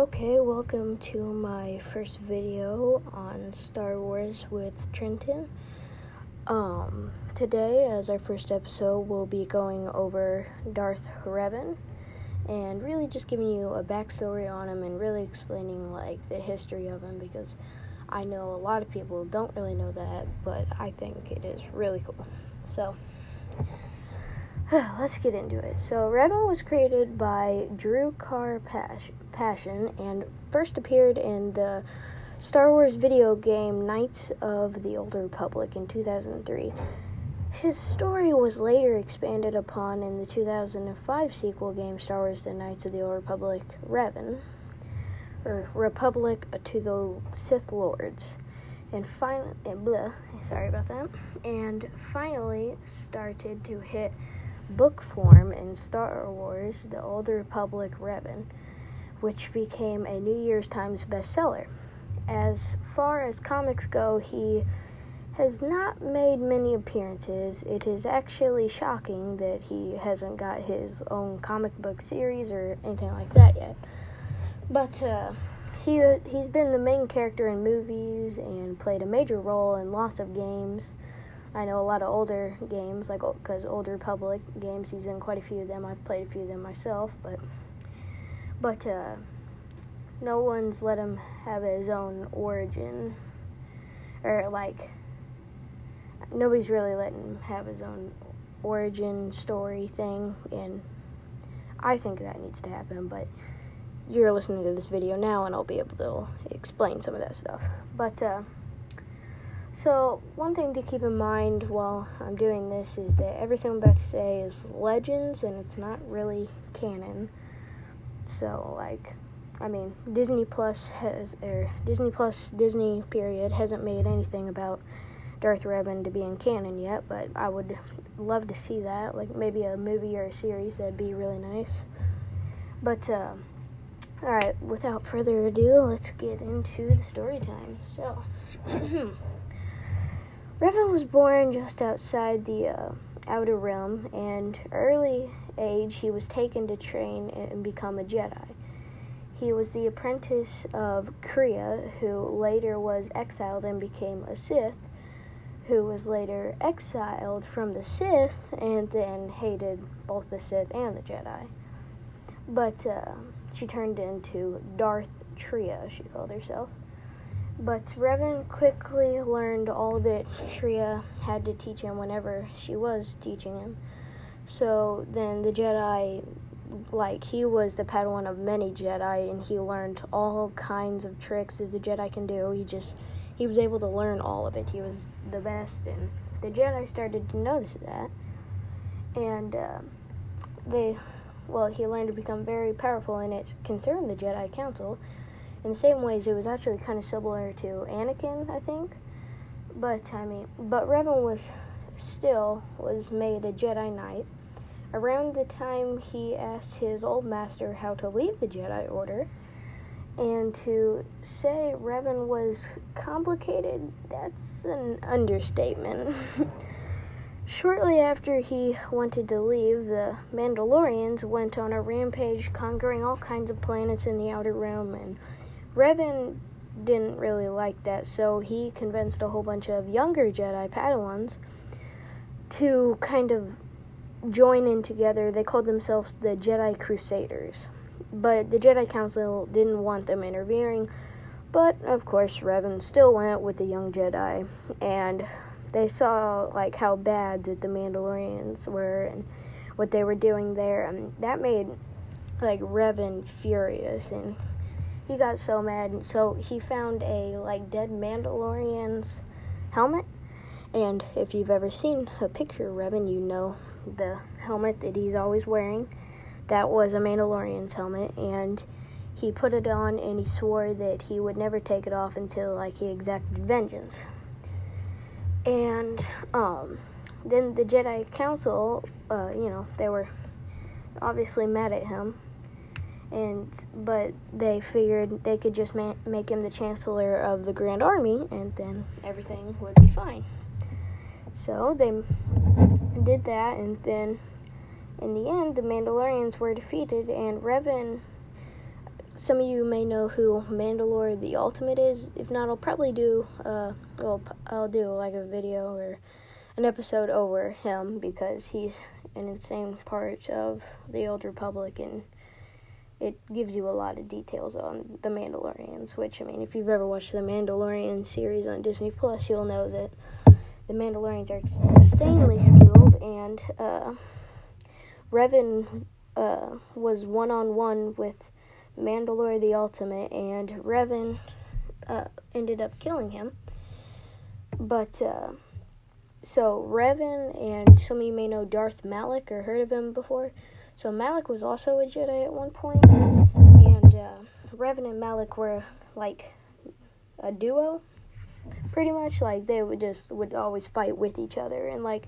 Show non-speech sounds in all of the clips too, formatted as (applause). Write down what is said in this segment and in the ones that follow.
Okay, welcome to my first video on Star Wars with Trenton. Um, today, as our first episode, we'll be going over Darth Revan and really just giving you a backstory on him and really explaining like the history of him because I know a lot of people don't really know that, but I think it is really cool. So, (sighs) let's get into it. So, Revan was created by Drew Carr Passion and first appeared in the Star Wars video game Knights of the Old Republic in 2003. His story was later expanded upon in the 2005 sequel game Star Wars The Knights of the Old Republic Revan, or Republic to the Sith Lords. And finally, sorry about that. And finally started to hit book form in Star Wars The Old Republic Revan, which became a New York Times bestseller. As far as comics go, he has not made many appearances. It is actually shocking that he hasn't got his own comic book series or anything like that yet. But uh, he he's been the main character in movies and played a major role in lots of games. I know a lot of older games, like because Old Republic games. He's in quite a few of them. I've played a few of them myself, but but uh, no one's let him have his own origin, or like nobody's really letting him have his own origin story thing, and I think that needs to happen. But you're listening to this video now, and I'll be able to explain some of that stuff. But uh, so, one thing to keep in mind while I'm doing this is that everything I'm about to say is legends and it's not really canon. So, like, I mean, Disney Plus has, or Disney Plus, Disney period, hasn't made anything about Darth Revan to be in canon yet, but I would love to see that. Like, maybe a movie or a series, that'd be really nice. But, uh, alright, without further ado, let's get into the story time. So, (clears throat) Revan was born just outside the uh, Outer Rim, and early age he was taken to train and become a Jedi. He was the apprentice of Kreia, who later was exiled and became a Sith, who was later exiled from the Sith and then hated both the Sith and the Jedi. But uh, she turned into Darth Traya, she called herself. But Revan quickly learned all that Traya had to teach him whenever she was teaching him. So then the Jedi, like, he was the Padawan of many Jedi, and he learned all kinds of tricks that the Jedi can do. He just, he was able to learn all of it. He was the best, and the Jedi started to notice that. And uh, they, well, he learned to become very powerful, and it concerned the Jedi Council in the same ways, it was actually kind of similar to Anakin, I think. But I mean, but Revan was still was made a Jedi Knight. Around the time he asked his old master how to leave the Jedi Order, and to say Revan was complicated, that's an understatement. (laughs) Shortly after he wanted to leave, the Mandalorians went on a rampage, conquering all kinds of planets in the Outer Rim and Revan didn't really like that, so he convinced a whole bunch of younger Jedi Padawans to kind of join in together. They called themselves the Jedi Crusaders. But the Jedi Council didn't want them interfering. But of course, Revan still went with the young Jedi, and they saw like how bad that the Mandalorians were and what they were doing there, and that made like Revan furious, and he got so mad, so he found a like dead Mandalorian's helmet. And if you've ever seen a picture of Revan, you know the helmet that he's always wearing. That was a Mandalorian's helmet, and he put it on and he swore that he would never take it off until like he exacted vengeance. And um, then the Jedi Council, uh, you know, they were obviously mad at him and but they figured they could just ma- make him the chancellor of the Grand Army, and then everything would be fine. So they did that, and then in the end, the Mandalorians were defeated, and Revan some of you may know who Mandalore the Ultimate is. If not, I'll probably do uh, well, I'll do like a video or an episode over him because he's an insane part of the Old Republic and it gives you a lot of details on the Mandalorians. Which I mean, if you've ever watched the Mandalorian series on Disney Plus, you'll know that the Mandalorians are insanely skilled and uh, Revan uh, was one on one with Mandalore the Ultimate, and Revan uh, ended up killing him. But, uh, so Revan, and some of you may know Darth Malak or heard of him before. So Malak was also a Jedi at one point, and uh, Revan and Malak were like a duo, pretty much. Like they would just would always fight with each other, and like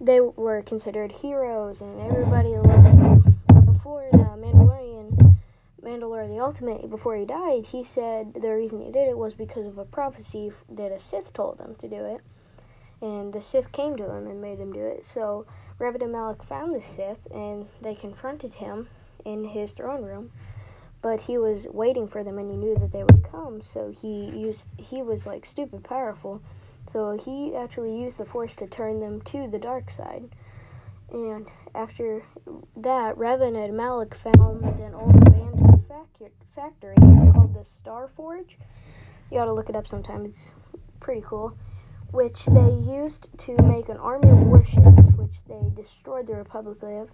they were considered heroes, and everybody loved them. Before the Mandalorian Mandalore the Ultimate, before he died, he said the reason he did it was because of a prophecy that a Sith told him to do it. And the Sith came to him and made him do it. So Revan and Malak found the Sith and they confronted him in his throne room. But he was waiting for them and he knew that they would come, so he used he was like stupid powerful. So he actually used the force to turn them to the dark side. And after that, Revan and Malak found an old abandoned factory called the Star Forge. You ought to look it up sometime. It's pretty cool. Which they used to make an army of warships, which they destroyed the Republic with.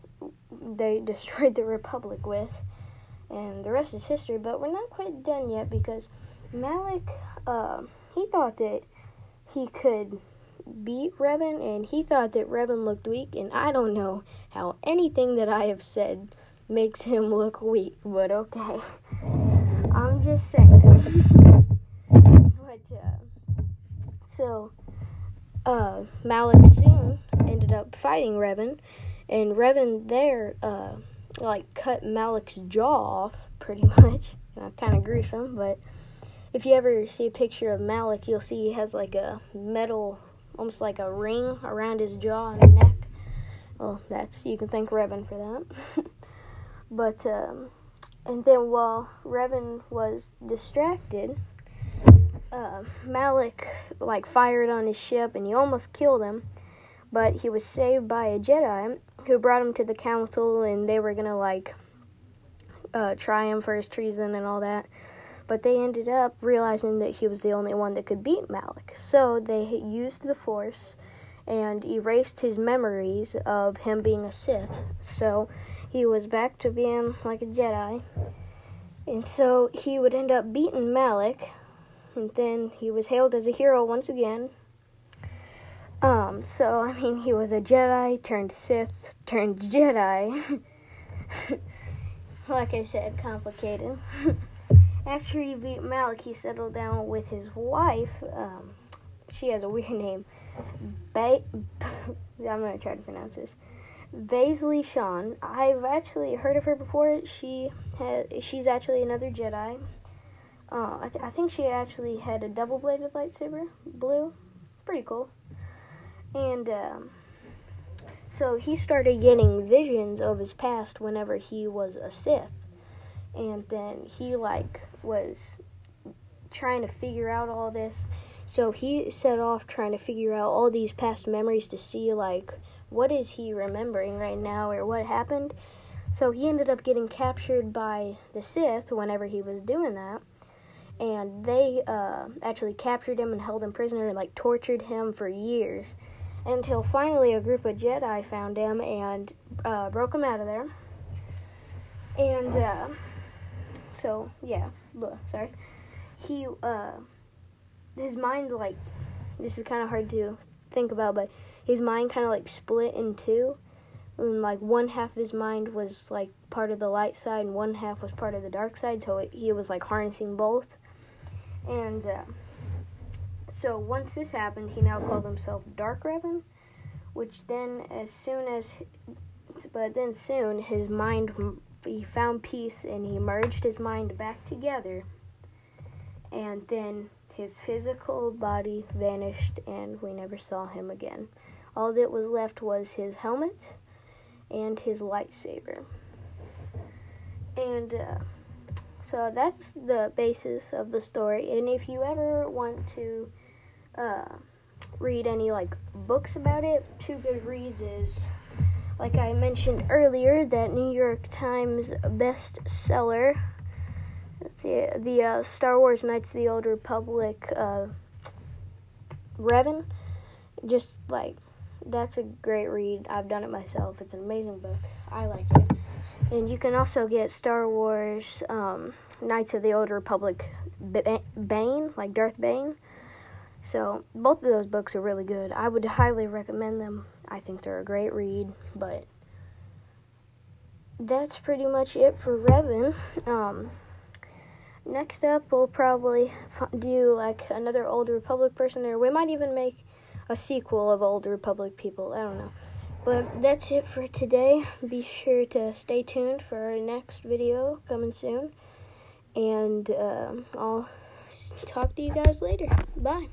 They (laughs) destroyed the Republic with, and the rest is history. But we're not quite done yet because Malak, uh, he thought that he could beat Revan, and he thought that Revan looked weak. And I don't know how anything that I have said makes him (laughs) look weak, but okay. (laughs) I'm just saying. but, uh, so, uh, Malak soon ended up fighting Revan, and Revan there, uh, like, cut Malak's jaw off, pretty (laughs) much. Uh, kind of gruesome, but if you ever see a picture of Malik, you'll see he has, like, a metal, almost like a ring around his jaw and neck. Well, that's, you can thank Revan for that. (laughs) But, um, and then while Revan was distracted, uh, Malak, like, fired on his ship and he almost killed him. But he was saved by a Jedi who brought him to the council and they were gonna, like, uh, try him for his treason and all that. But they ended up realizing that he was the only one that could beat Malak, So they used the Force and erased his memories of him being a Sith. So he was back to being like a Jedi. And so he would end up beating Malak, and then he was hailed as a hero once again. Um, so I mean, he was a Jedi turned Sith turned Jedi. (laughs) like I said, complicated. (laughs) After he beat Malak, he settled down with his wife. Um, she has a weird name. Ba- (laughs) I'm gonna try to pronounce this. Baisley Shawn. I've actually heard of her before. She had she's actually another Jedi. Uh, I, th- I think she actually had a double bladed lightsaber, blue, pretty cool. And um, so he started getting visions of his past whenever he was a Sith, and then he like was trying to figure out all this. So he set off trying to figure out all these past memories to see like what is he remembering right now or what happened. So he ended up getting captured by the Sith whenever he was doing that. And they uh, actually captured him and held him prisoner and like tortured him for years until finally a group of Jedi found him and uh, broke him out of there. And uh, so, yeah, blah, sorry. He, uh, his mind, like, this is kind of hard to think about, but his mind kind of like split in two. And like one half of his mind was like part of the light side, and one half was part of the dark side. So it, he was like harnessing both. And uh, so once this happened, he now called himself Dark Revan. Which then, as soon as, but then soon his mind he found peace and he merged his mind back together. And then his physical body vanished, and we never saw him again. All that was left was his helmet and his lightsaber. And uh, so that's the basis of the story. And if you ever want to uh, read any like books about it, Two Good Reads is, like I mentioned earlier, that New York Times bestseller. The the uh, Star Wars Knights of the Old Republic, uh, Revan. Just like that's a great read. I've done it myself. It's an amazing book. I like it. And you can also get Star Wars um, Knights of the Old Republic Bane, like Darth Bane. So both of those books are really good. I would highly recommend them. I think they're a great read, but that's pretty much it for Revan. Um, next up, we'll probably do like another Old Republic person, or we might even make a sequel of Old Republic people. I don't know. But that's it for today. Be sure to stay tuned for our next video coming soon. And um, I'll talk to you guys later. Bye.